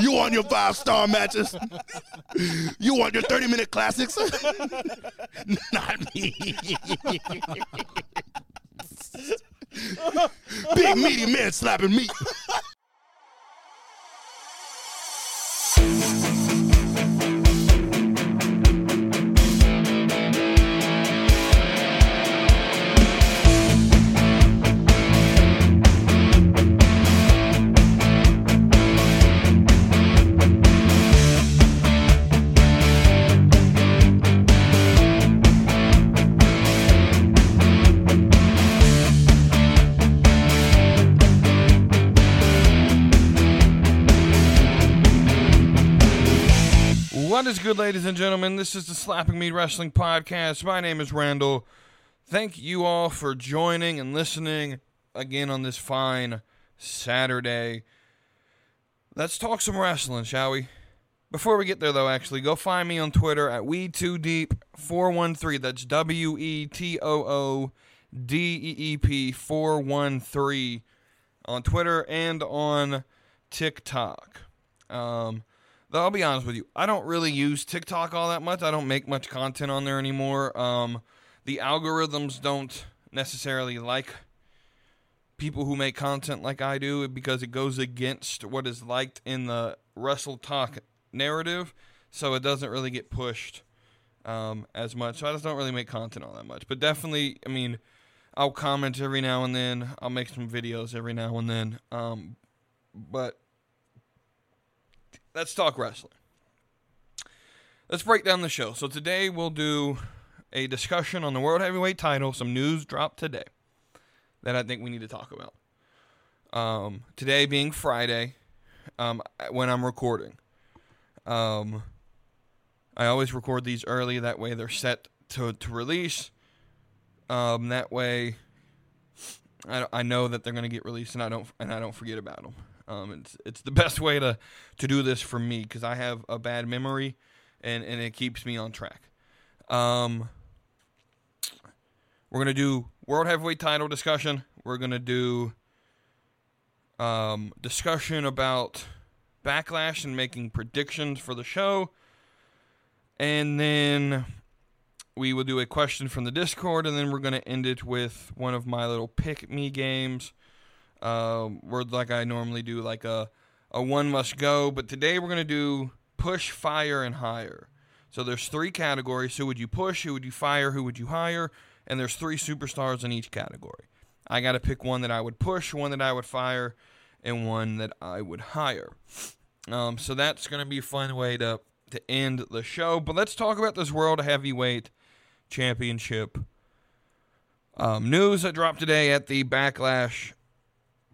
You want your five star matches? You want your 30 minute classics? Not me. Big meaty man slapping meat. Good, ladies and gentlemen? This is the Slapping Me Wrestling Podcast. My name is Randall. Thank you all for joining and listening again on this fine Saturday. Let's talk some wrestling, shall we? Before we get there, though, actually, go find me on Twitter at WeTooDeep413. That's W E T O O D E E P 413 on Twitter and on TikTok. Um, I'll be honest with you, I don't really use TikTok all that much. I don't make much content on there anymore. Um, the algorithms don't necessarily like people who make content like I do because it goes against what is liked in the WrestleTalk narrative, so it doesn't really get pushed um, as much. So I just don't really make content all that much. But definitely, I mean, I'll comment every now and then. I'll make some videos every now and then. Um, but let's talk wrestling. Let's break down the show. So today we'll do a discussion on the World Heavyweight title. Some news dropped today that I think we need to talk about. Um, today being Friday, um, when I'm recording. Um, I always record these early. That way they're set to, to release. Um, that way I, I know that they're going to get released and I don't and I don't forget about them. Um, it's it's the best way to to do this for me because I have a bad memory, and and it keeps me on track. Um, we're gonna do world heavyweight title discussion. We're gonna do um, discussion about backlash and making predictions for the show, and then we will do a question from the Discord, and then we're gonna end it with one of my little pick me games um, where like I normally do like a a one must go, but today we're gonna do push, fire, and hire. So there's three categories. Who would you push? Who would you fire? Who would you hire? And there's three superstars in each category. I got to pick one that I would push, one that I would fire, and one that I would hire. Um, so that's going to be a fun way to to end the show. But let's talk about this World Heavyweight Championship um, news that dropped today at the Backlash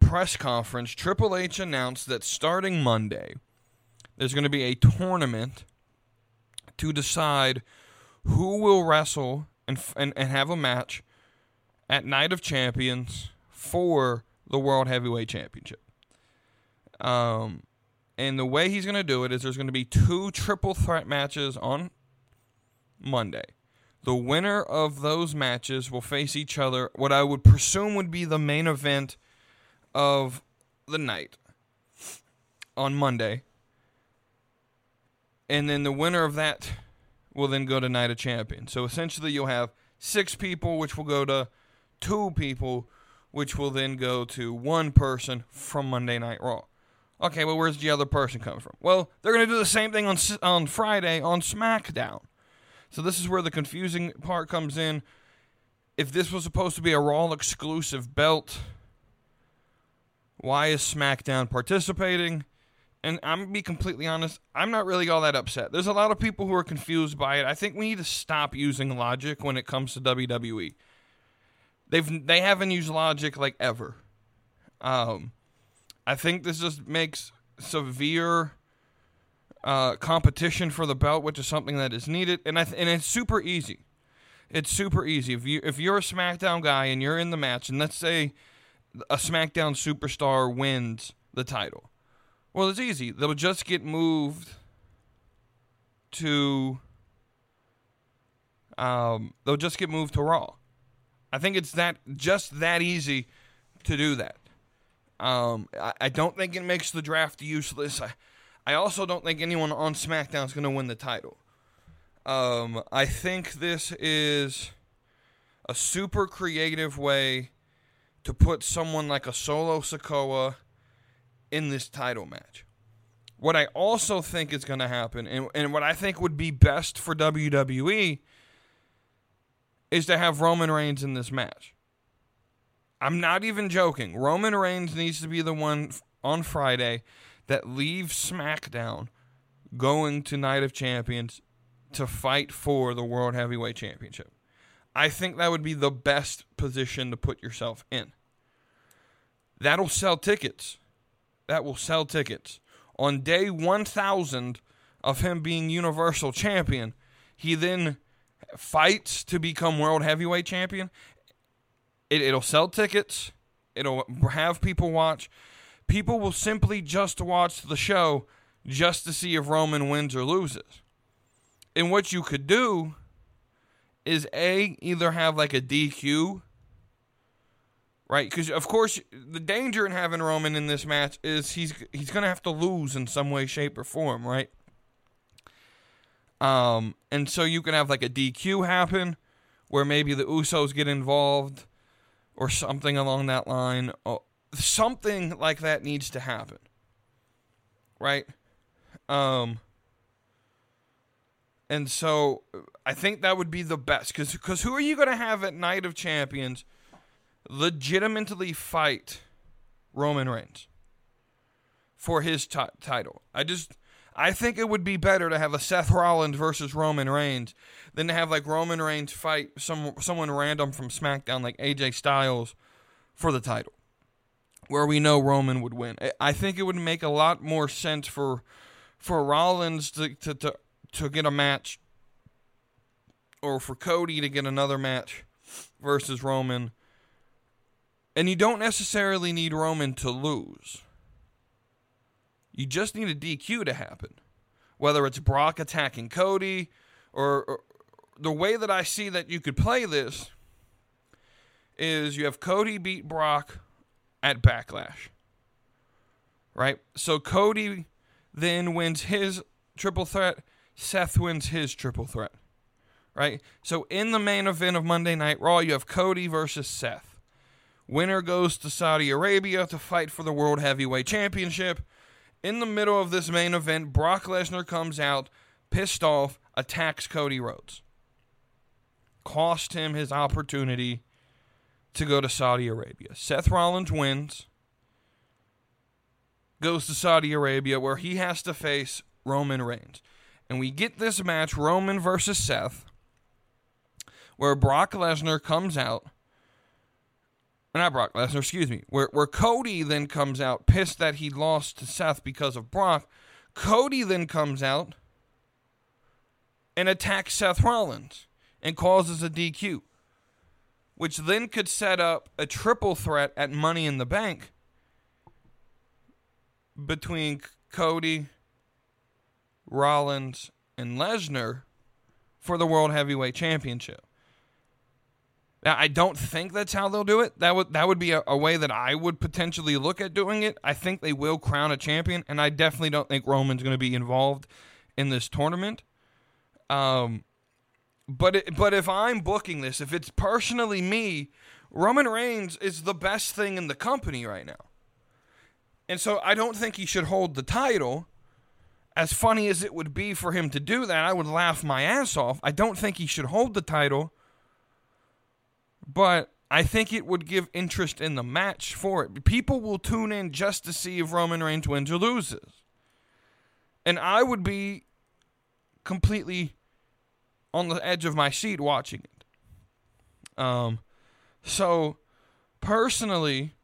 press conference, Triple H announced that starting Monday, there's going to be a tournament to decide who will wrestle and, and, and have a match at Night of Champions for the World Heavyweight Championship. Um, and the way he's going to do it is there's going to be two triple threat matches on Monday. The winner of those matches will face each other, what I would presume would be the main event of the night on Monday. And then the winner of that will then go to Night of Champions. So essentially, you'll have six people, which will go to two people, which will then go to one person from Monday Night Raw. Okay, well, where's the other person come from? Well, they're going to do the same thing on on Friday on SmackDown. So this is where the confusing part comes in. If this was supposed to be a Raw exclusive belt, why is SmackDown participating? And I'm gonna be completely honest, I'm not really all that upset. There's a lot of people who are confused by it. I think we need to stop using logic when it comes to WWE. They've they haven't used logic like ever. Um, I think this just makes severe uh, competition for the belt, which is something that is needed, and I th- and it's super easy. It's super easy if you if you're a SmackDown guy and you're in the match, and let's say a SmackDown superstar wins the title. Well, it's easy. They'll just get moved to. Um, they'll just get moved to Raw. I think it's that just that easy to do that. Um, I, I don't think it makes the draft useless. I, I also don't think anyone on SmackDown is going to win the title. Um, I think this is a super creative way to put someone like a Solo Sikoa in this title match. What I also think is going to happen, and, and what I think would be best for WWE, is to have Roman Reigns in this match. I'm not even joking. Roman Reigns needs to be the one on Friday that leaves SmackDown going to Night of Champions to fight for the World Heavyweight Championship. I think that would be the best position to put yourself in. That'll sell tickets. That will sell tickets. On day 1000 of him being Universal Champion, he then fights to become World Heavyweight Champion. It, it'll sell tickets, it'll have people watch. People will simply just watch the show just to see if Roman wins or loses. And what you could do is A, either have like a DQ right? Because of course, the danger in having Roman in this match is he's he's gonna have to lose in some way, shape, or form, right? Um, and so you can have like a DQ happen, where maybe the Usos get involved, or something along that line. Oh, something like that needs to happen, right? Um. And so I think that would be the best because because who are you going to have at Night of Champions legitimately fight Roman Reigns for his t- title. I just I think it would be better to have a Seth Rollins versus Roman Reigns than to have like Roman Reigns fight some someone random from SmackDown like AJ Styles for the title. Where we know Roman would win. I think it would make a lot more sense for for Rollins to to to, to get a match or for Cody to get another match versus Roman and you don't necessarily need Roman to lose. You just need a DQ to happen. Whether it's Brock attacking Cody or, or the way that I see that you could play this is you have Cody beat Brock at Backlash. Right? So Cody then wins his triple threat, Seth wins his triple threat. Right? So in the main event of Monday Night Raw, you have Cody versus Seth. Winner goes to Saudi Arabia to fight for the World Heavyweight Championship. In the middle of this main event, Brock Lesnar comes out, pissed off, attacks Cody Rhodes. Cost him his opportunity to go to Saudi Arabia. Seth Rollins wins, goes to Saudi Arabia where he has to face Roman Reigns. And we get this match, Roman versus Seth, where Brock Lesnar comes out not Brock Lesnar, excuse me, where, where Cody then comes out pissed that he lost to Seth because of Brock. Cody then comes out and attacks Seth Rollins and causes a DQ, which then could set up a triple threat at Money in the Bank between Cody, Rollins, and Lesnar for the World Heavyweight Championship. Now, I don't think that's how they'll do it. That would that would be a, a, way that I would potentially look at doing it. I think they will crown a champion, and I definitely don't think Roman's going to be involved in this tournament. Um, but it, but if I'm booking this, if it's personally me, Roman Reigns is the best thing in the company right now, and so I don't think he should hold the title. As funny as it would be for him to do that, I would laugh my ass off. I don't think he should hold the title but I think it would give interest in the match for it. People will tune in just to see if Roman Reigns wins or loses. And I would be completely on the edge of my seat watching it. Um, so personally,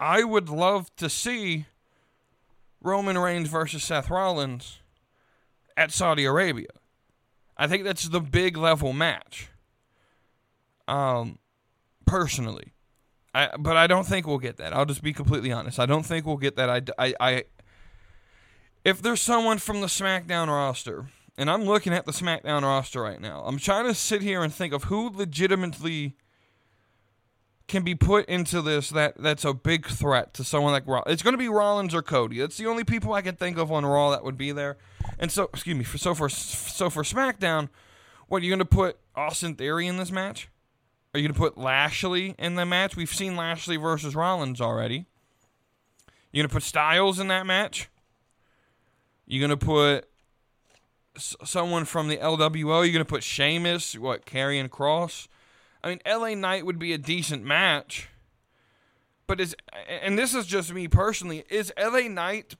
I would love to see Roman Reigns versus Seth Rollins at Saudi Arabia. I think that's the big level match. Um, personally. I, but I don't think we'll get that. I'll just be completely honest. I don't think we'll get that. I, I, I, if there's someone from the SmackDown roster, and I'm looking at the SmackDown roster right now, I'm trying to sit here and think of who legitimately can be put into this that that's a big threat to someone like Raw. It's going to be Rollins or Cody. That's the only people I can think of on Raw that would be there. And so, excuse me. For, so for so for SmackDown, what are you going to put Austin Theory in this match? Are you going to put Lashley in the match? We've seen Lashley versus Rollins already. You going to put Styles in that match? You going to put s- someone from the LWO? You going to put Sheamus? What? Karrion Kross? I mean, LA Knight would be a decent match. But is and this is just me personally, is LA Knight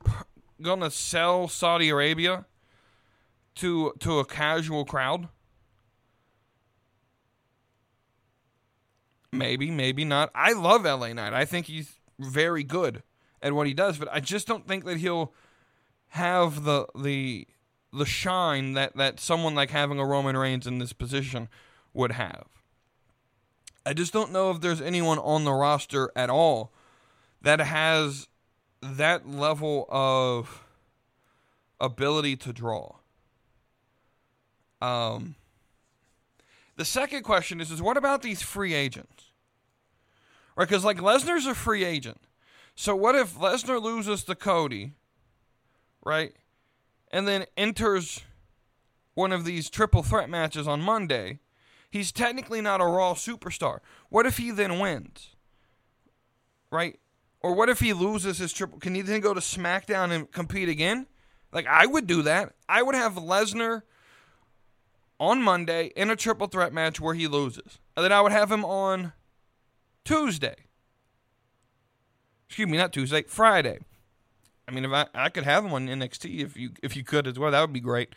to sell Saudi Arabia to to a casual crowd? Maybe, maybe not. I love LA Knight. I think he's very good at what he does, but I just don't think that he'll have the the the shine that that someone like having a Roman Reigns in this position would have. I just don't know if there's anyone on the roster at all that has that level of ability to draw. Um, the second question is, is what about these free agents? Right, because like Lesnar's a free agent. So what if Lesnar loses to Cody, right, and then enters one of these triple threat matches on Monday? He's technically not a Raw superstar. What if he then wins? Right? Or what if he loses his triple? Can he then go to SmackDown and compete again? Like, I would do that. I would have Lesnar on Monday in a triple threat match where he loses. And then I would have him on Tuesday. Excuse me, not Tuesday, Friday. I mean, if I, I could have him on NXT if you if you could as well, that would be great.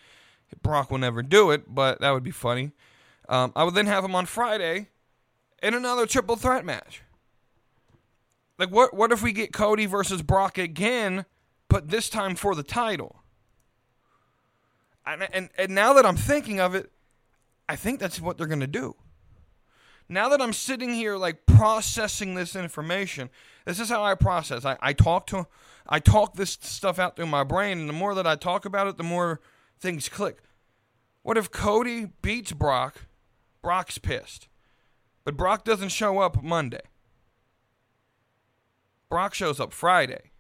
Brock will never do it, but that would be funny. Um, I would then have him on Friday in another triple threat match. Like, what, what if we get Cody versus Brock again, but this time for the title? And, and, and now that I'm thinking of it, I think that's what they're going to do. Now that I'm sitting here, like, processing this information, this is how I process. I, I talk to, I talk this stuff out through my brain, and the more that I talk about it, the more things click. What if Cody beats Brock Brock's pissed. But Brock doesn't show up Monday. Brock shows up Friday.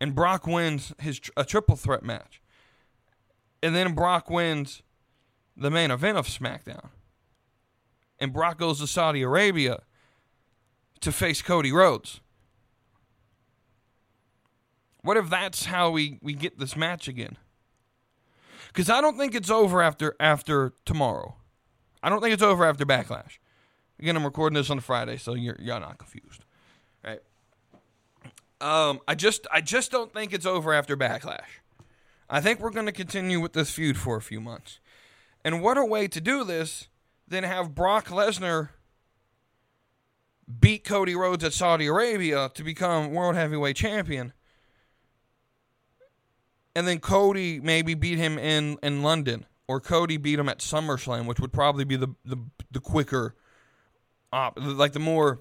And Brock wins his a triple threat match. And then Brock wins the main event of SmackDown. And Brock goes to Saudi Arabia to face Cody Rhodes. What if that's how we, we get this match again? Because I don't think it's over after after tomorrow. I don't think it's over after Backlash. Again, I'm recording this on Friday, so you're you're not confused, right? Um, I just I just don't think it's over after Backlash. I think we're going to continue with this feud for a few months. And what a way to do this than have Brock Lesnar beat Cody Rhodes at Saudi Arabia to become World Heavyweight Champion. And then Cody maybe beat him in, in London or Cody beat him at SummerSlam, which would probably be the the, the quicker, op, like the more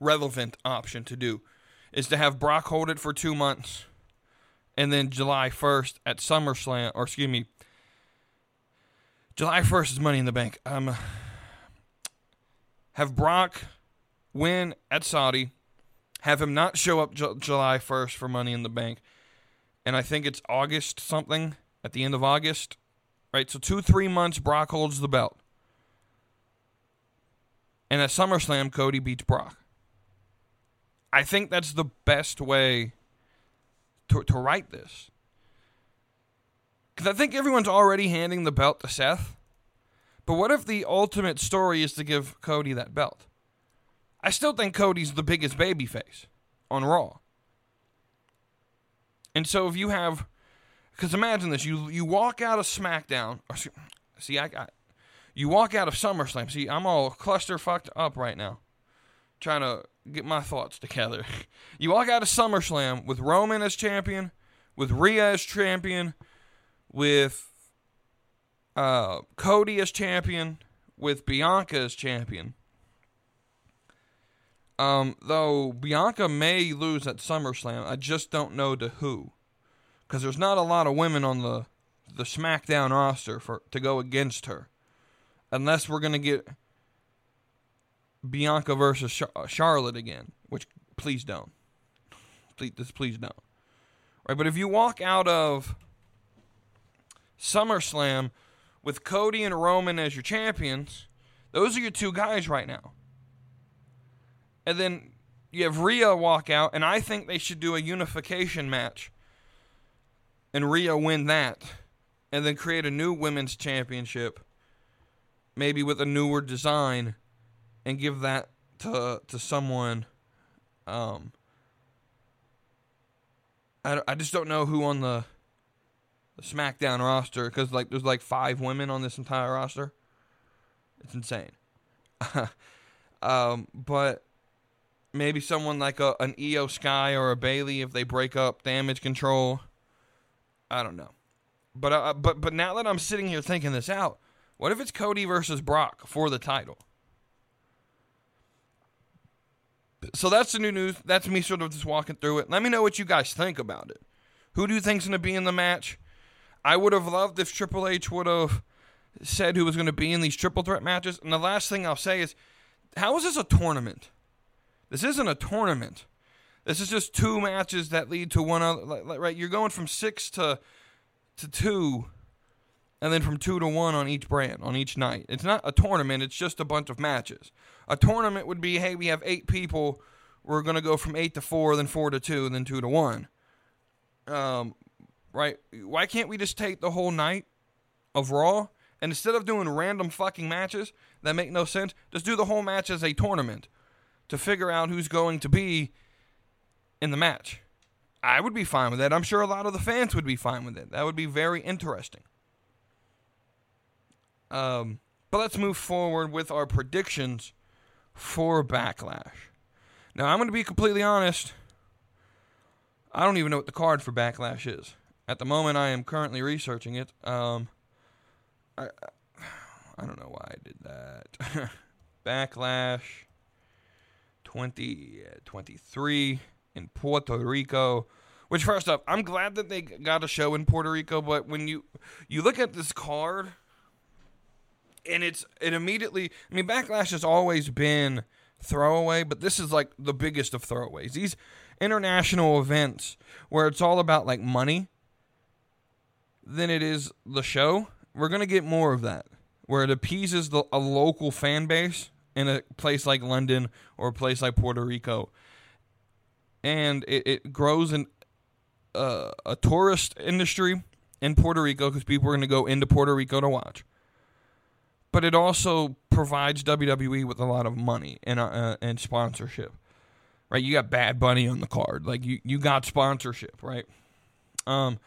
relevant option to do, is to have Brock hold it for two months, and then July first at SummerSlam, or excuse me, July first is Money in the Bank. Um, have Brock win at Saudi, have him not show up Ju- July first for Money in the Bank, and I think it's August something at the end of August Right? So two, three months, Brock holds the belt. And at SummerSlam, Cody beats Brock. I think that's the best way to, to write this. Because I think everyone's already handing the belt to Seth. But what if the ultimate story is to give Cody that belt? I still think Cody's the biggest babyface on Raw. And so if you have because imagine this: you you walk out of SmackDown, or see, I got you walk out of SummerSlam. See, I'm all cluster fucked up right now, trying to get my thoughts together. you walk out of SummerSlam with Roman as champion, with Rhea as champion, with uh, Cody as champion, with Bianca as champion. Um, though Bianca may lose at SummerSlam, I just don't know to who because there's not a lot of women on the the SmackDown roster for to go against her, unless we're gonna get Bianca versus uh, Charlotte again, which please don't. Please, this please don't. Right, but if you walk out of SummerSlam with Cody and Roman as your champions, those are your two guys right now. And then you have Rhea walk out, and I think they should do a unification match. And Rhea win that. And then create a new women's championship, maybe with a newer design, and give that to to someone. Um, I, I just don't know who on the, the SmackDown roster because like there's like five women on this entire roster. It's insane. um, but maybe someone like a, an Iyo Sky or a Bayley if they break up damage control. I don't know. But uh, but but now that I'm sitting here thinking this out, what if it's Cody versus Brock for the title? So that's the new news. That's me sort of just walking through it. Let me know what you guys think about it. Who do you think's going to be in the match? I would have loved if Triple H would have said who was going to be in these triple threat matches. And the last thing I'll say is, how is this a tournament? This isn't a tournament. This is just two matches that lead to one other. Right? You're going from six to to two, and then from two to one on each brand on each night. It's not a tournament. It's just a bunch of matches. A tournament would be, hey, we have eight people. We're to go from eight to four, then four to two, then two to one. Um, right? Why can't we just take the whole night of Raw and instead of doing random fucking matches that make no sense, just do the whole match as a tournament to figure out who's going to be in the match. I would be fine with that. I'm sure a lot of the fans would be fine with it. That would be very interesting. Um, but let's move forward with our predictions for Backlash. Now, I'm going to be completely honest. I don't even know what the card for Backlash is. At the moment, I am currently researching it. Um, I, I don't know why I did that. Backlash 2023 in Puerto Rico. Which first up, I'm glad that they got a show in Puerto Rico, but when you you look at this card and it's it immediately I mean Backlash has always been throwaway, but this is like the biggest of throwaways. These international events where it's all about like money than it is the show. We're gonna get more of that, where it appeases the, a local fan base in a place like London or a place like Puerto Rico, and it, it grows in uh, a tourist industry in Puerto Rico because people are going to go into Puerto Rico to watch. But it also provides WWE with a lot of money and uh, and sponsorship, right? You got Bad Bunny on the card, like you you got sponsorship, right? Um,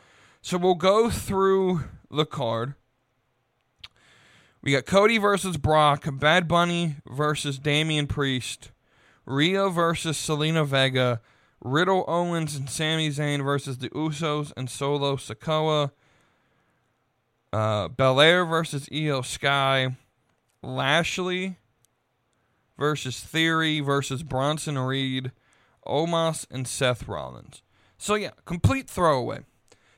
so we'll go through the card. We got Cody versus Brock, Bad Bunny versus Damian Priest, Rhea versus Zelina Vega, Riddle Owens and Sami Zayn versus the Usos and Solo Sikoa, uh, Belair versus Iyo Sky, Lashley versus Theory versus Bronson Reed, Omos and Seth Rollins. So yeah, complete throwaway.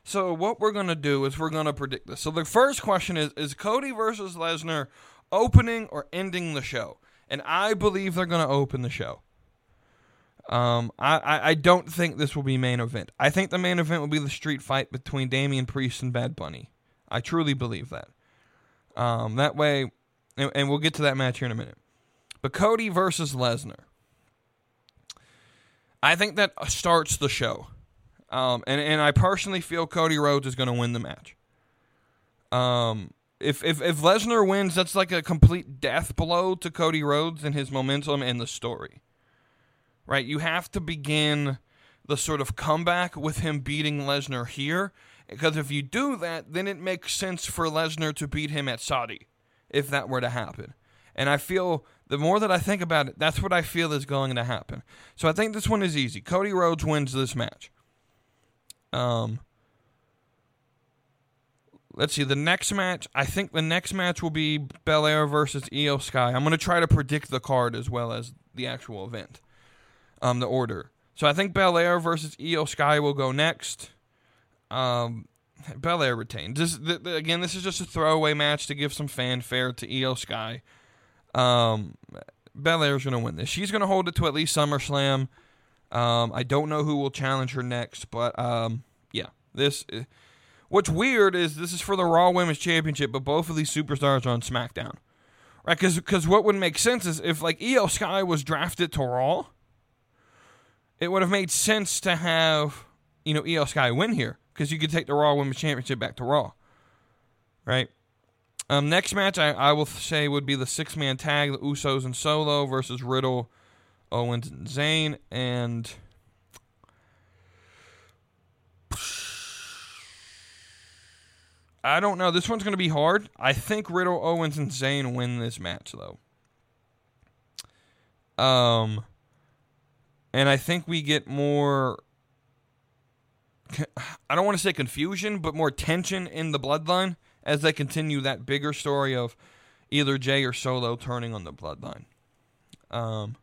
So what we're gonna do is we're gonna predict this. So the first question is: Is Cody versus Lesnar opening or ending the show? And I believe they're gonna open the show. Um, I, I, I don't think this will be main event. I think the main event will be the street fight between Damian Priest and Bad Bunny. I truly believe that. Um, that way, and, and we'll get to that match here in a minute. But Cody versus Lesnar. I think that starts the show. Um, and, and I personally feel Cody Rhodes is going to win the match. Um, if if if Lesnar wins, that's like a complete death blow to Cody Rhodes and his momentum and the story. Right? You have to begin the sort of comeback with him beating Lesnar here, because if you do that, then it makes sense for Lesnar to beat him at Saudi, if that were to happen. And I feel the more that I think about it, that's what I feel is going to happen. So I think this one is easy. Cody Rhodes wins this match. Um, let's see. The next match, I think the next match will be Belair versus Iyo Sky. I'm going to try to predict the card as well as the actual event, um, the order. So I think Belair versus Iyo Sky will go next. Um, Belair retained. This, again, this is just a throwaway match to give some fanfare to Iyo Sky. Um, Belair's going to win this. She's going to hold it to at least SummerSlam. Um, I don't know who will challenge her next, but um, yeah, this. Uh, what's weird is this is for the Raw Women's Championship, but both of these superstars are on SmackDown, right? Because what would make sense is if like Iyo Sky was drafted to Raw, it would have made sense to have you know Iyo Sky win here because you could take the Raw Women's Championship back to Raw, right? Um, next match I, I will say would be the six man tag, the Usos and Solo versus Riddle, Owens and Zayn, and I don't know. This one's going to be hard. I think Riddle, Owens, and Zayn win this match though. Um, and I think we get more. I don't want to say confusion, but more tension in the bloodline as they continue that bigger story of either Jay or Solo turning on the bloodline. Um,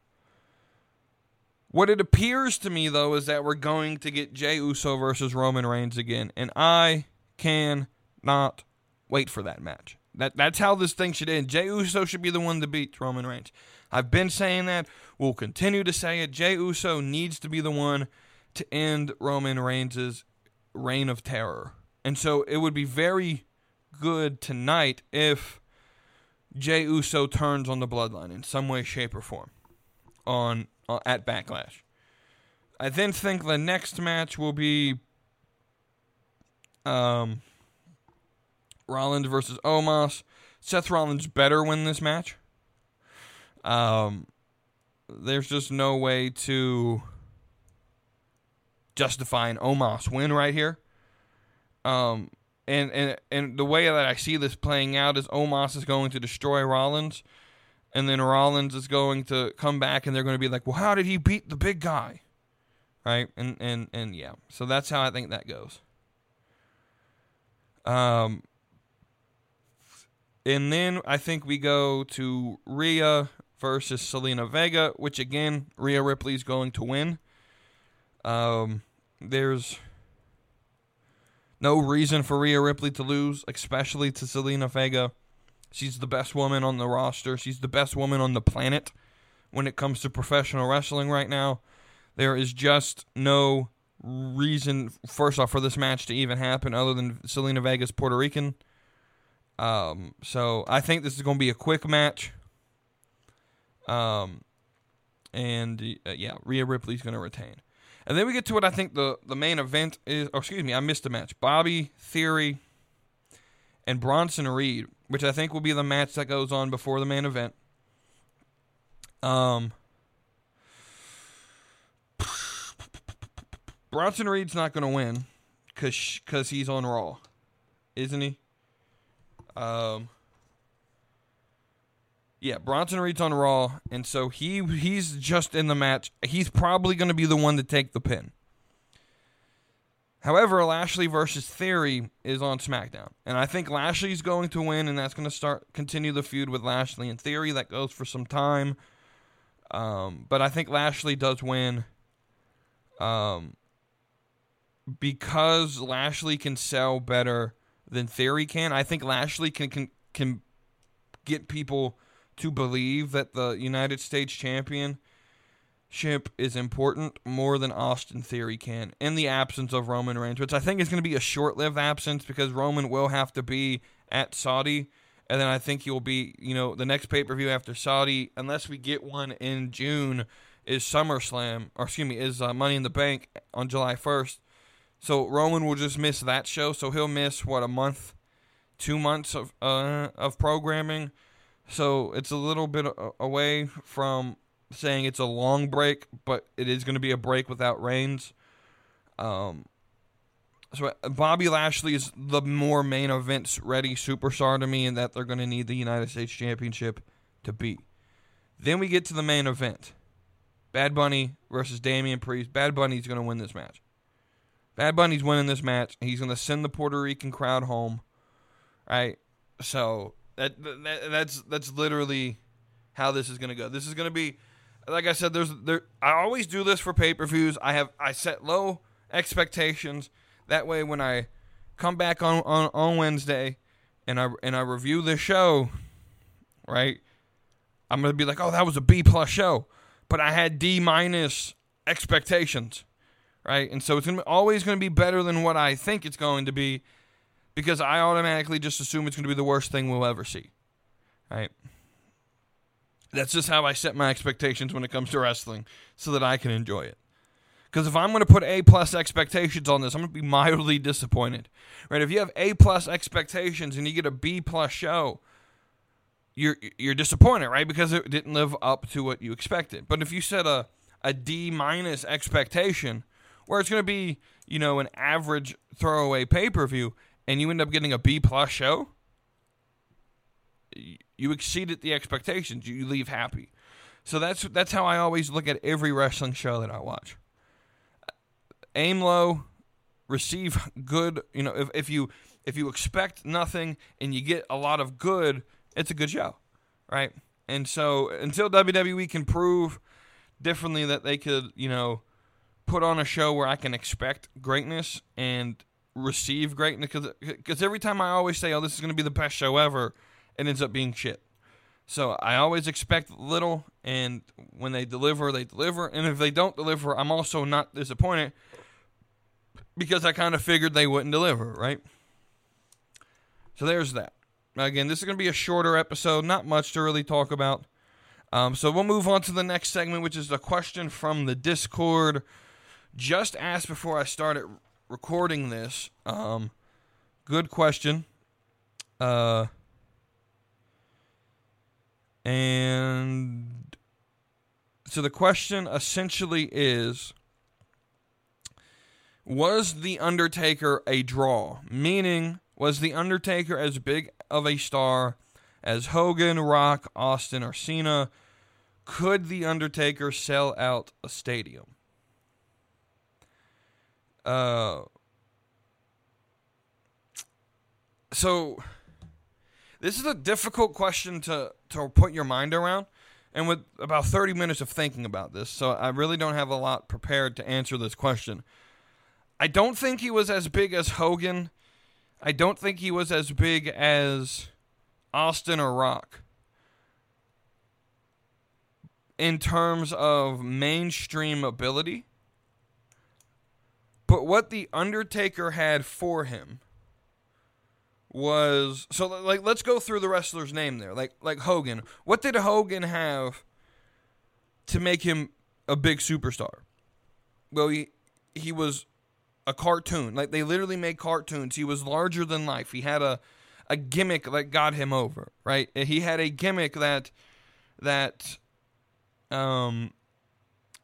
what it appears to me, though, is that we're going to get Jay Uso versus Roman Reigns again, and I can not wait for that match. That that's how this thing should end. Jay Uso should be the one to beat Roman Reigns. I've been saying that. We'll continue to say it. Jay Uso needs to be the one to end Roman Reigns' reign of terror. And so it would be very good tonight if Jay Uso turns on the bloodline in some way, shape, or form on uh, at Backlash. I then think the next match will be um, Rollins versus Omos. Seth Rollins better win this match. Um, there's just no way to justify an Omos win right here. Um, and and and the way that I see this playing out is Omos is going to destroy Rollins, and then Rollins is going to come back, and they're going to be like, "Well, how did he beat the big guy?" Right? And and and yeah, so that's how I think that goes. Um, and then I think we go to Rhea versus Zelina Vega, which again, Rhea Ripley's going to win. Um, there's no reason for Rhea Ripley to lose, especially to Zelina Vega. She's the best woman on the roster. She's the best woman on the planet when it comes to professional wrestling right now. There is just no reason, first off, for this match to even happen other than Zelina Vega's Puerto Rican. Um, so I think this is going to be a quick match. Um, and uh, yeah, Rhea Ripley's going to retain. And then we get to what I think the, the main event is. Or excuse me, I missed a match. Bobby Theory and Bronson Reed, which I think will be the match that goes on before the main event. Um, Bronson Reed's not going to win because cause he's on Raw, isn't he? Um, yeah, Bronson Reed's on Raw, and so he he's just in the match. He's probably going to be the one to take the pin. However, Lashley versus Theory is on SmackDown, and I think Lashley's going to win, and that's going to start continue the feud with Lashley and Theory. That goes for some time, um, but I think Lashley does win, um, because Lashley can sell better than Theory can. I think Lashley can can can get people to believe that the United States Championship is important more than Austin Theory can in the absence of Roman Reigns, which I think is going to be a short lived absence because Roman will have to be at Saudi. And then I think he'll be, you know, the next pay per view after Saudi, unless we get one in June, is SummerSlam, or excuse me, is uh, Money in the Bank on July 1st. So Roman will just miss that show. So he'll miss, what, a month, two months of, uh, of programming so it's a little bit away from saying it's a long break, but it is going to be a break without Reigns. Um, so Bobby Lashley is the more main events ready superstar to me, and that they're going to need the United States Championship to beat. Then we get to the main event: Bad Bunny versus Damian Priest. Bad Bunny's going to win this match. Bad Bunny's winning this match. He's going to send the Puerto Rican crowd home. Right. So that, that that's that's literally how this is gonna go. This is gonna be, like I said, there's there. I always do this for pay per views. I have I set low expectations. That way, when I come back on, on, on Wednesday and I and I review the show, right? I'm gonna be like, oh, that was a B plus show, but I had D minus expectations, right? And so it's gonna be, always gonna be better than what I think it's going to be, because I automatically just assume it's gonna be the worst thing we'll ever see, right? That's just how I set my expectations when it comes to wrestling, so that I can enjoy it. Because if I'm going to put A plus expectations on this, I'm going to be mildly disappointed, right? If you have A plus expectations and you get a B plus show, you're you're disappointed, right? Because it didn't live up to what you expected. But if you set a a D minus expectation, where it's going to be you know an average throwaway pay per view, and you end up getting a B plus show, you exceeded the expectations. You leave happy. So that's that's how I always look at every wrestling show that I watch. Aim low, receive good. You know, if, if you if you expect nothing and you get a lot of good, it's a good show, right? And so until WWE can prove differently that they could, you know, put on a show where I can expect greatness and receive greatness, because every time I always say, "Oh, this is going to be the best show ever," it ends up being shit. So I always expect little, and when they deliver, they deliver. And if they don't deliver, I'm also not disappointed because I kind of figured they wouldn't deliver, right? So there's that. Again, this is going to be a shorter episode, not much to really talk about. Um, so we'll move on to the next segment, which is a question from the Discord. Just asked before I started recording this. Um, good question. Uh, and so the question essentially is Was The Undertaker a draw? Meaning, was The Undertaker as big of a star as Hogan, Rock, Austin, or Cena? Could The Undertaker sell out a stadium? Uh, so this is a difficult question to to put your mind around and with about 30 minutes of thinking about this so i really don't have a lot prepared to answer this question. I don't think he was as big as hogan. I don't think he was as big as austin or rock. In terms of mainstream ability but what the undertaker had for him was so like let's go through the wrestler's name there. Like like Hogan. What did Hogan have to make him a big superstar? Well, he he was a cartoon. Like they literally made cartoons. He was larger than life. He had a a gimmick that got him over, right? He had a gimmick that that um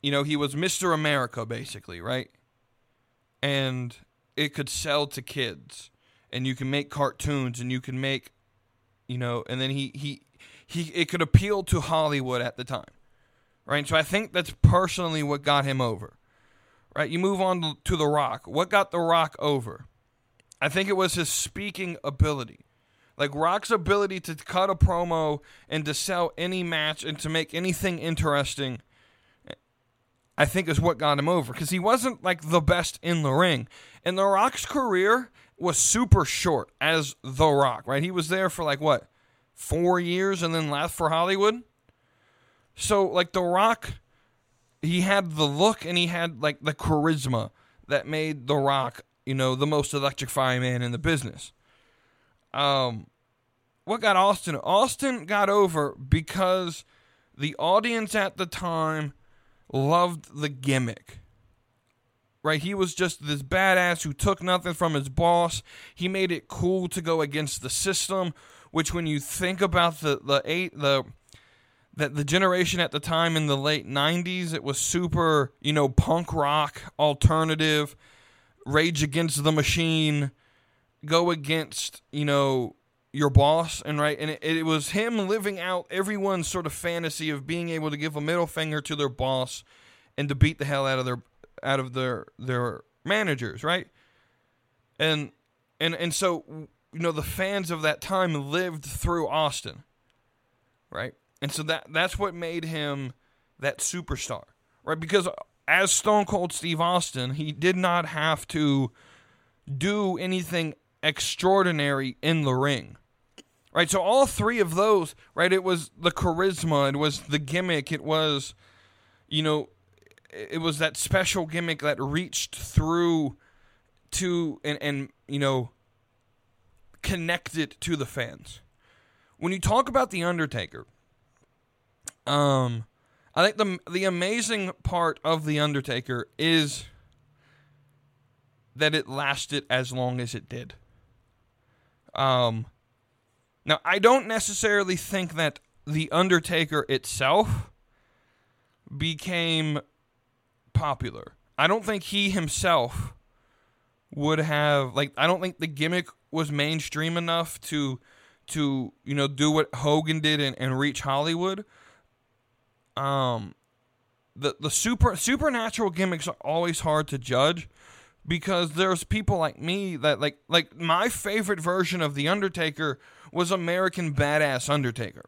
you know, he was Mr. America basically, right? And it could sell to kids and you can make cartoons and you can make you know and then he he he it could appeal to Hollywood at the time. Right? So I think that's personally what got him over. Right? You move on to The Rock. What got The Rock over? I think it was his speaking ability. Like Rock's ability to cut a promo and to sell any match and to make anything interesting I think is what got him over because he wasn't like the best in the ring. And The Rock's career, was super short as The Rock, right? He was there for like what, four years and then left for Hollywood. So, like, The Rock, he had the look and he had like the charisma that made The Rock, you know, the most electrifying man in the business. Um, what got Austin? Austin got over because the audience at the time loved the gimmick right? He was just this badass who took nothing from his boss. He made it cool to go against the system, which when you think about the the eight the that the generation at the time in the late 90s it was super you know punk rock alternative rage against the machine go against you know your boss and right and it, it was him living out everyone's sort of fantasy of being able to give a middle finger to their boss and to beat the hell out of their out of their their managers, right? And and and so you know the fans of that time lived through Austin, right? And so that that's what made him that superstar, right? Because as Stone Cold Steve Austin, he did not have to do anything extraordinary in the ring. Right? So all three of those, right? It was the charisma, it was the gimmick, it was you know, it was that special gimmick that reached through to and and you know connected to the fans. When you talk about the Undertaker, um I think the the amazing part of the Undertaker is that it lasted as long as it did. Um now I don't necessarily think that the Undertaker itself became popular. I don't think he himself would have like I don't think the gimmick was mainstream enough to to you know do what Hogan did and, and reach Hollywood. Um the the super supernatural gimmicks are always hard to judge because there's people like me that like like my favorite version of the Undertaker was American Badass Undertaker.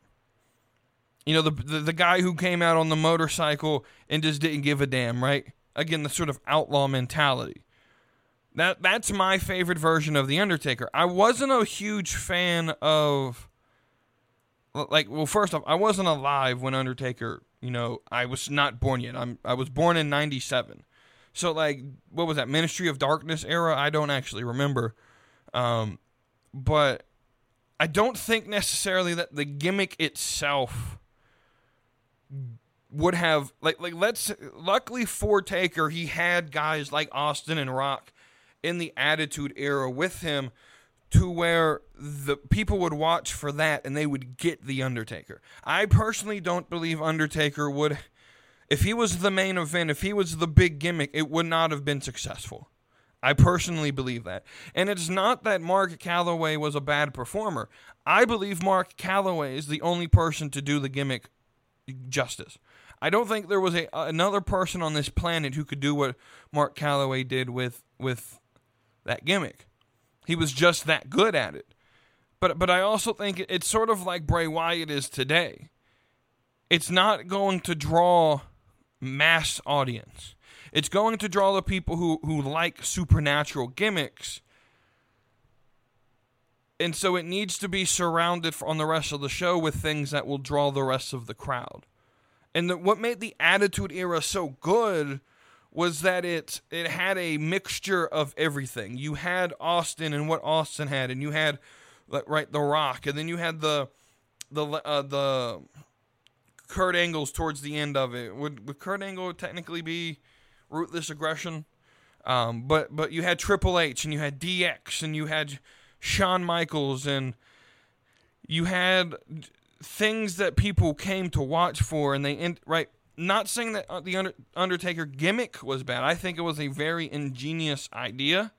You know, the, the, the guy who came out on the motorcycle and just didn't give a damn, right? Again, the sort of outlaw mentality. That that's my favorite version of the Undertaker. I wasn't a huge fan of like well first off, I wasn't alive when Undertaker, you know, I was not born yet. I'm I was born in 97. So like what was that Ministry of Darkness era? I don't actually remember. Um but I don't think necessarily that the gimmick itself would have like like let's luckily for Taker he had guys like Austin and Rock in the Attitude Era with him to where the people would watch for that and they would get the Undertaker. I personally don't believe Undertaker would if he was the main event, if he was the big gimmick, it would not have been successful. I personally believe that. And it's not that Mark Calaway was a bad performer. I believe Mark Calaway is the only person to do the gimmick justice. I don't think there was a another person on this planet who could do what Mark Calaway did with with that gimmick. He was just that good at it. But but I also think it's sort of like Bray Wyatt is today. It's not going to draw mass audience. It's going to draw the people who, who like supernatural gimmicks. And so it needs to be surrounded on the rest of the show with things that will draw the rest of the crowd. And the, what made the Attitude Era so good was that it it had a mixture of everything. You had Austin and what Austin had, and you had right the Rock, and then you had the the uh, the Kurt Angles towards the end of it. Would would Kurt Angle technically be ruthless aggression? Um, but but you had Triple H and you had DX and you had Shawn Michaels and you had things that people came to watch for, and they end, right. Not saying that uh, the Undertaker gimmick was bad. I think it was a very ingenious idea.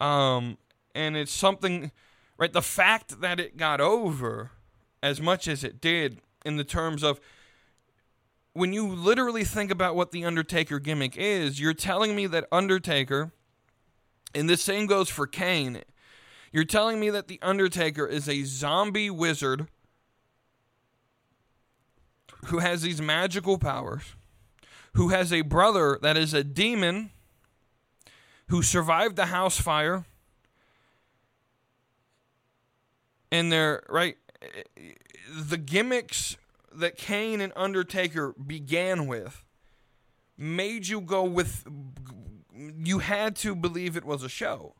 Um, and it's something, right? The fact that it got over as much as it did, in the terms of when you literally think about what the Undertaker gimmick is, you're telling me that Undertaker, and the same goes for Kane, you're telling me that the Undertaker is a zombie wizard who has these magical powers, who has a brother that is a demon, who survived the house fire, and they're right. The gimmicks that Kane and Undertaker began with made you go with. You had to believe it was a show.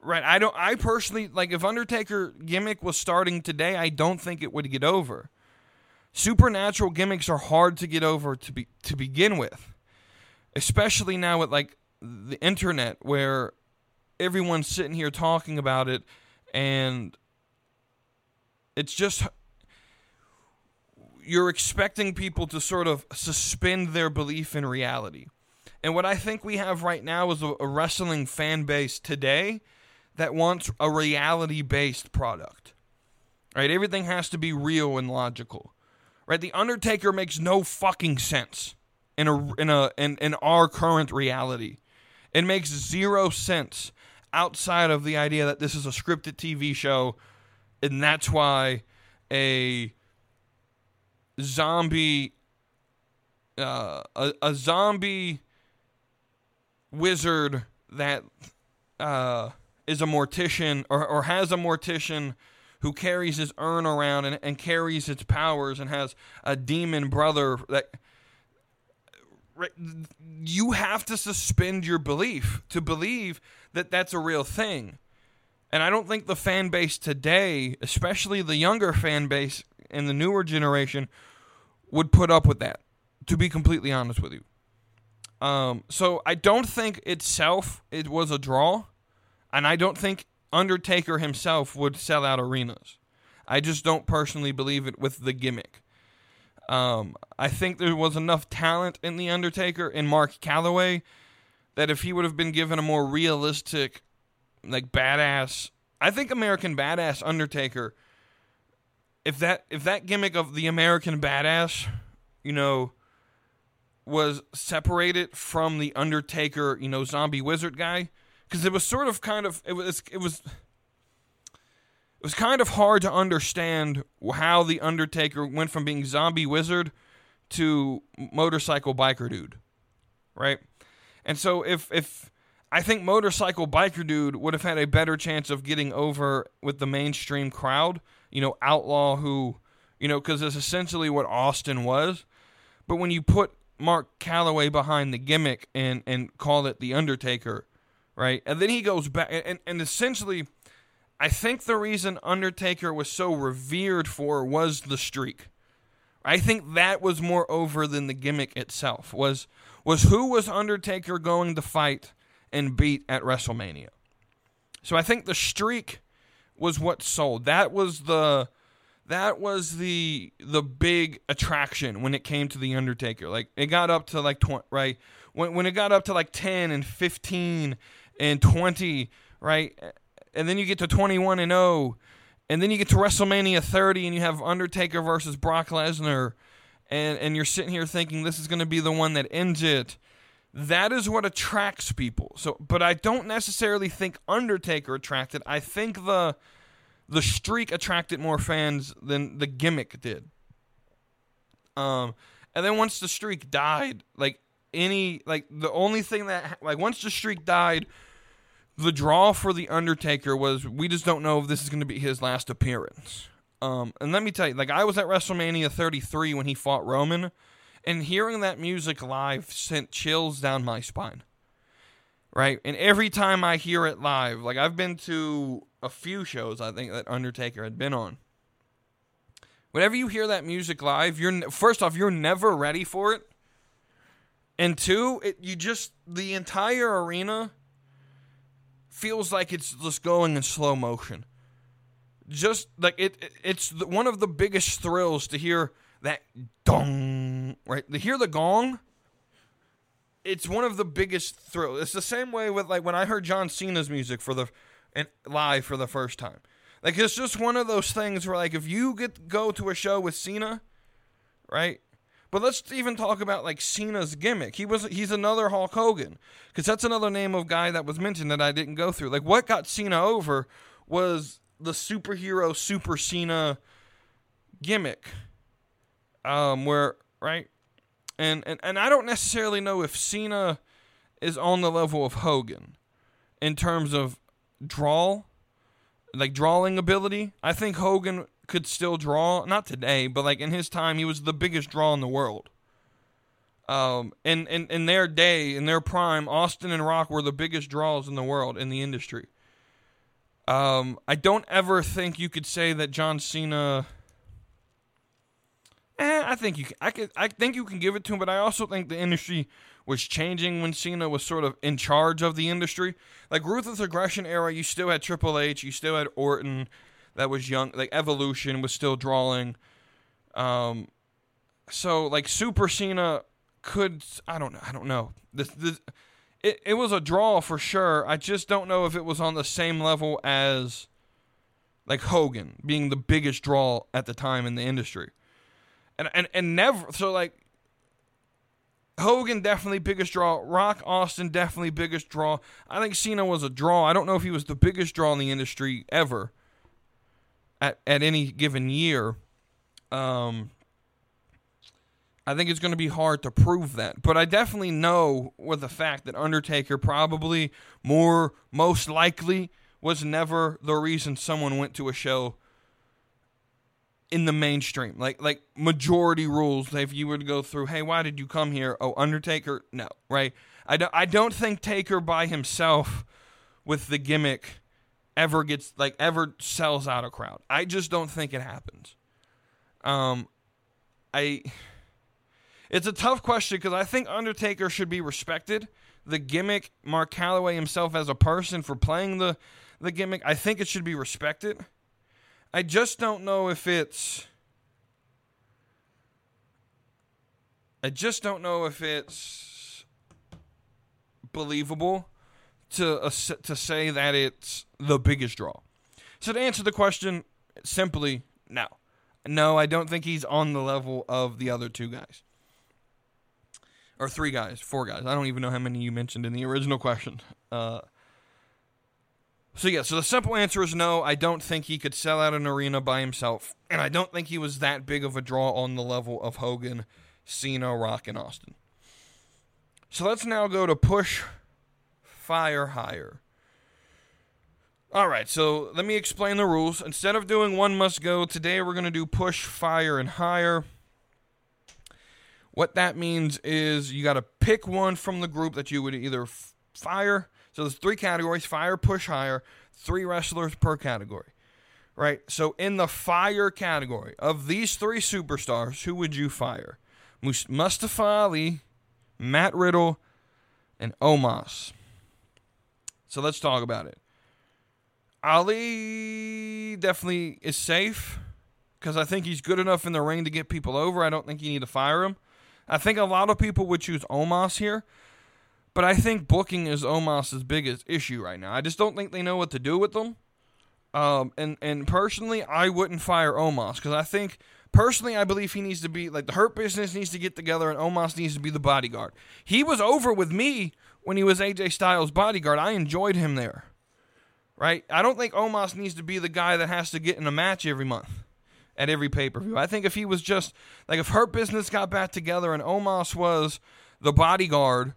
Right. I don't I personally like if Undertaker gimmick was starting today, I don't think it would get over supernatural gimmicks are hard to get over to be to begin with especially now with like the internet where everyone's sitting here talking about it and it's just you're expecting people to sort of suspend their belief in reality and what i think we have right now is a, a wrestling fan base today that wants a reality based product right everything has to be real and logical right? The Undertaker makes no fucking sense in a in a in, in our current reality. It makes zero sense outside of the idea that this is a scripted TV show, and that's why a zombie uh, a, a zombie wizard that uh, is a mortician or, or has a mortician who carries his urn around and, and carries its powers and has a demon brother that you have to suspend your belief to believe that that's a real thing. And I don't think the fan base today, especially the younger fan base and the newer generation, would put up with that, to be completely honest with you. Um, so I don't think itself it was a draw, and I don't think Undertaker himself would sell out arenas. I just don't personally believe it with the gimmick. Um, I think there was enough talent in the Undertaker in Mark Calaway that if he would have been given a more realistic, like badass, I think American Badass Undertaker. If that if that gimmick of the American Badass, you know, was separated from the Undertaker, you know, zombie wizard guy because it was sort of kind of it was it was it was kind of hard to understand how the Undertaker went from being zombie wizard to motorcycle biker dude, right? And so if if I think motorcycle biker dude would have had a better chance of getting over with the mainstream crowd, you know, outlaw who, you know, because it's essentially what Austin was. But when you put Mark Calaway behind the gimmick and and call it the Undertaker, right? And then he goes back and and essentially, I think the reason Undertaker was so revered for was the streak. I think that was more over than the gimmick itself. Was was who was Undertaker going to fight and beat at WrestleMania? So I think the streak was what sold. That was the that was the the big attraction when it came to the Undertaker. Like it got up to like 20, right when when it got up to like 10 and 15 and 20, right? And then you get to 21 and 0 and then you get to WrestleMania 30 and you have Undertaker versus Brock Lesnar and and you're sitting here thinking this is going to be the one that ends it. That is what attracts people. So, but I don't necessarily think Undertaker attracted. I think the the streak attracted more fans than the gimmick did. Um, and then once the streak died, like any like the only thing that like once the streak died, the draw for the Undertaker was we just don't know if this is going to be his last appearance. Um, and let me tell you, like I was at WrestleMania 33 when he fought Roman, and hearing that music live sent chills down my spine. Right, and every time I hear it live, like I've been to a few shows I think that Undertaker had been on. Whenever you hear that music live, you're first off you're never ready for it, and two, it you just the entire arena feels like it's just going in slow motion. Just like it, it it's the, one of the biggest thrills to hear that dong right to hear the gong. It's one of the biggest thrills. It's the same way with like when I heard John Cena's music for the and live for the first time. Like it's just one of those things where like if you get go to a show with Cena, right? But let's even talk about like Cena's gimmick. He was he's another Hulk Hogan because that's another name of guy that was mentioned that I didn't go through. Like what got Cena over was the superhero Super Cena gimmick, um, where right, and and and I don't necessarily know if Cena is on the level of Hogan in terms of draw, like drawing ability. I think Hogan could still draw, not today, but like in his time, he was the biggest draw in the world. Um, in, in, in their day, in their prime, Austin and Rock were the biggest draws in the world in the industry. Um, I don't ever think you could say that John Cena. Eh, I think you can, I could I think you can give it to him, but I also think the industry was changing when Cena was sort of in charge of the industry. Like Ruthless Aggression era, you still had Triple H, you still had Orton, that was young. Like Evolution was still drawing. Um, so like Super Cena could I don't know I don't know this this it, it was a draw for sure. I just don't know if it was on the same level as like Hogan being the biggest draw at the time in the industry. And and and never so like Hogan definitely biggest draw. Rock Austin definitely biggest draw. I think Cena was a draw. I don't know if he was the biggest draw in the industry ever at at any given year. Um, I think it's going to be hard to prove that, but I definitely know with the fact that Undertaker probably more most likely was never the reason someone went to a show in the mainstream. Like like majority rules. If you were to go through, hey, why did you come here? Oh, Undertaker. No, right? I don't. I don't think Taker by himself with the gimmick ever gets like ever sells out a crowd. I just don't think it happens. Um, I. It's a tough question because I think Undertaker should be respected. The gimmick, Mark Calaway himself as a person for playing the the gimmick, I think it should be respected. I just don't know if it's. I just don't know if it's believable to uh, to say that it's the biggest draw. So to answer the question simply, no, no, I don't think he's on the level of the other two guys, or three guys, four guys. I don't even know how many you mentioned in the original question. Uh, so yeah, so the simple answer is no. I don't think he could sell out an arena by himself, and I don't think he was that big of a draw on the level of Hogan, Cena, Rock, and Austin. So let's now go to push fire higher. All right, so let me explain the rules. Instead of doing one must go, today we're going to do push, fire, and higher. What that means is you got to pick one from the group that you would either f- fire, so there's three categories fire, push, higher, three wrestlers per category. Right? So in the fire category, of these three superstars, who would you fire? Mustafa Ali, Matt Riddle, and Omos. So let's talk about it. Ali definitely is safe because I think he's good enough in the ring to get people over. I don't think you need to fire him. I think a lot of people would choose Omos here but I think booking is Omos's biggest issue right now. I just don't think they know what to do with them. Um, and and personally, I wouldn't fire Omos because I think personally, I believe he needs to be like the Hurt Business needs to get together, and Omos needs to be the bodyguard. He was over with me when he was AJ Styles' bodyguard. I enjoyed him there. Right? I don't think Omos needs to be the guy that has to get in a match every month at every pay per view. I think if he was just like if Hurt Business got back together and Omos was the bodyguard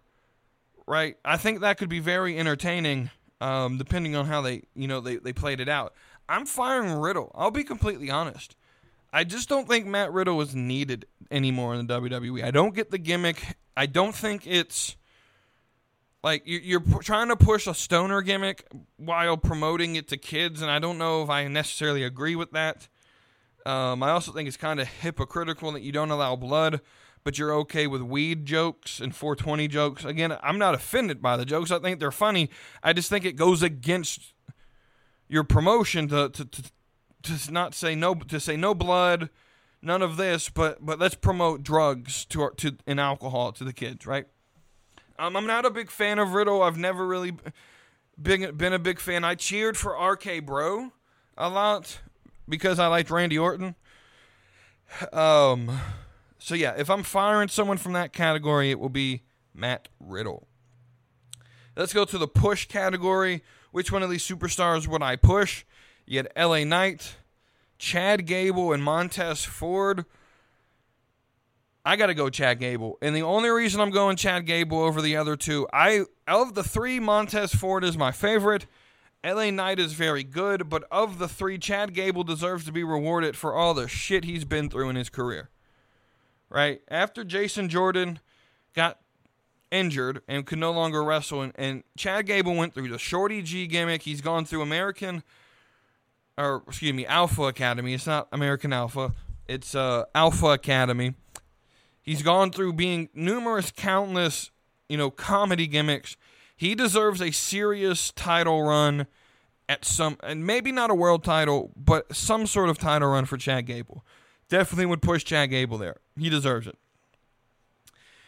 right? I think that could be very entertaining, um, depending on how they, you know, they, they played it out. I'm firing Riddle. I'll be completely honest. I just don't think Matt Riddle is needed anymore in the WWE. I don't get the gimmick. I don't think it's like you're trying to push a stoner gimmick while promoting it to kids, and I don't know if I necessarily agree with that. Um, I also think it's kind of hypocritical that you don't allow blood but you're okay with weed jokes and 420 jokes. Again, I'm not offended by the jokes. I think they're funny. I just think it goes against your promotion to to, to, to not say no to say no blood, none of this, but but let's promote drugs to to and alcohol to the kids, right? Um, I'm not a big fan of Riddle. I've never really been been a big fan. I cheered for RK Bro a lot because I liked Randy Orton. Um, so yeah, if I'm firing someone from that category, it will be Matt Riddle. Let's go to the push category. Which one of these superstars would I push? You had LA Knight, Chad Gable, and Montez Ford. I got to go Chad Gable. And the only reason I'm going Chad Gable over the other two, I of the three, Montez Ford is my favorite. LA Knight is very good, but of the three, Chad Gable deserves to be rewarded for all the shit he's been through in his career right? After Jason Jordan got injured and could no longer wrestle, and, and Chad Gable went through the Shorty G gimmick. He's gone through American, or excuse me, Alpha Academy. It's not American Alpha. It's uh, Alpha Academy. He's gone through being numerous, countless, you know, comedy gimmicks. He deserves a serious title run at some, and maybe not a world title, but some sort of title run for Chad Gable. Definitely would push Chad Gable there. He deserves it.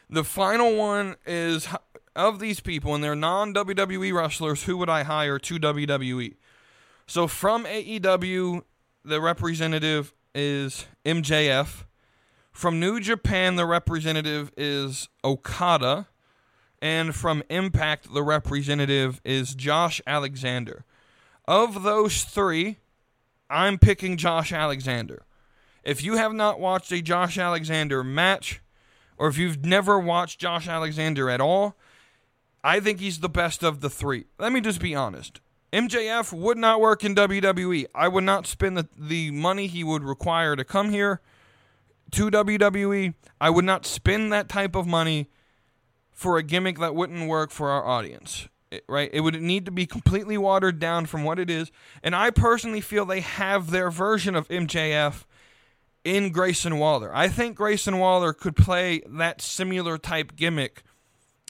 The final one is of these people, and they're non WWE wrestlers, who would I hire to WWE? So from AEW, the representative is MJF. From New Japan, the representative is Okada. And from Impact, the representative is Josh Alexander. Of those three, I'm picking Josh Alexander. If you have not watched a Josh Alexander match, or if you've never watched Josh Alexander at all, I think he's the best of the three. Let me just be honest. MJF would not work in WWE. I would not spend the, the money he would require to come here to WWE. I would not spend that type of money for a gimmick that wouldn't work for our audience. It- right? It would need to be completely watered down from what it is. And I personally feel they have their version of MJF in Grayson Waller. I think Grayson Waller could play that similar type gimmick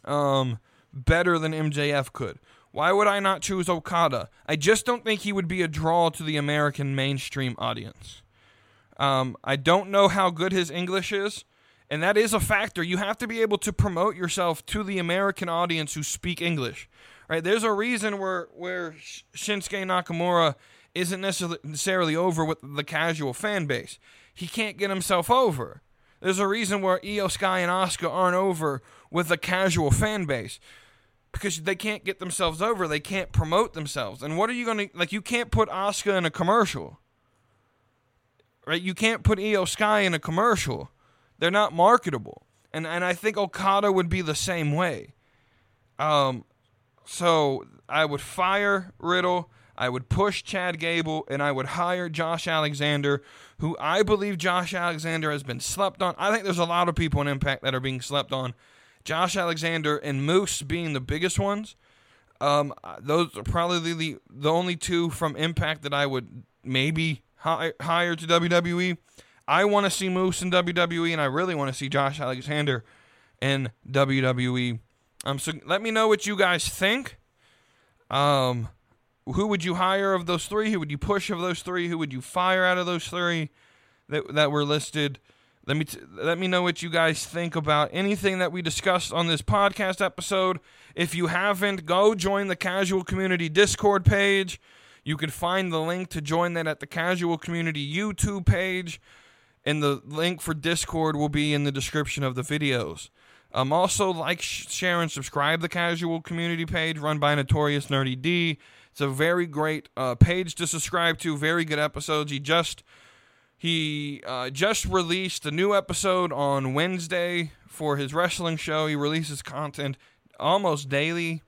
um, better than MJF could. Why would I not choose Okada? I just don't think he would be a draw to the American mainstream audience. Um, I don't know how good his English is, and that is a factor. You have to be able to promote yourself to the American audience who speak English. Right? There's a reason where where Shinsuke Nakamura isn't necessarily- necessarily over with the casual fan base. He can't get himself over. There's a reason where Iyo Sky and Asuka aren't over with the casual fan base because they can't get themselves over. They can't promote themselves. And what are you going to like? You can't put Asuka in a commercial, right? You can't put Iyo Sky in a commercial. They're not marketable. And and I think Okada would be the same way. Um, so I would fire Riddle. I would push Chad Gable, and I would hire Josh Alexander, who I believe Josh Alexander has been slept on. I think there's a lot of people in Impact that are being slept on. Josh Alexander and Moose being the biggest ones. Um, those are probably the the only two from Impact that I would maybe hi- hire to WWE. I want to see Moose in WWE, and I really want to see Josh Alexander in WWE. Um, so let me know what you guys think. Um, who would you hire of those three? Who would you push of those three? Who would you fire out of those three that that were listed? Let me t- let me know what you guys think about anything that we discussed on this podcast episode. If you haven't, go join the Casual Community Discord page. You can find the link to join that at the Casual Community YouTube page, and the link for Discord will be in the description of the videos. Um, also, like, sh- share, and subscribe the Casual Community page run by Notorious Nerdy D. It's a very great uh, page to subscribe to. Very good episodes. He just he uh, just released a new episode on Wednesday for his wrestling show. He releases content almost daily,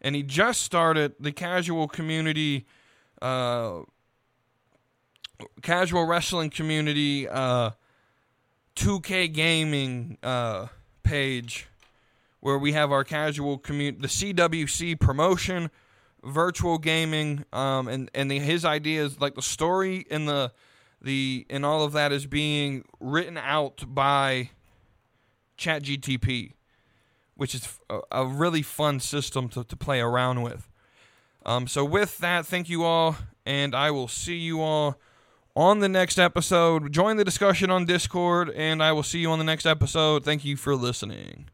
and he just started the Casual Community. Uh, casual wrestling community uh 2K gaming uh page where we have our casual community the CWC promotion virtual gaming um and and the, his idea is like the story and the the and all of that is being written out by ChatGTP which is a, a really fun system to, to play around with um so with that thank you all and I will see you all on the next episode. Join the discussion on Discord, and I will see you on the next episode. Thank you for listening.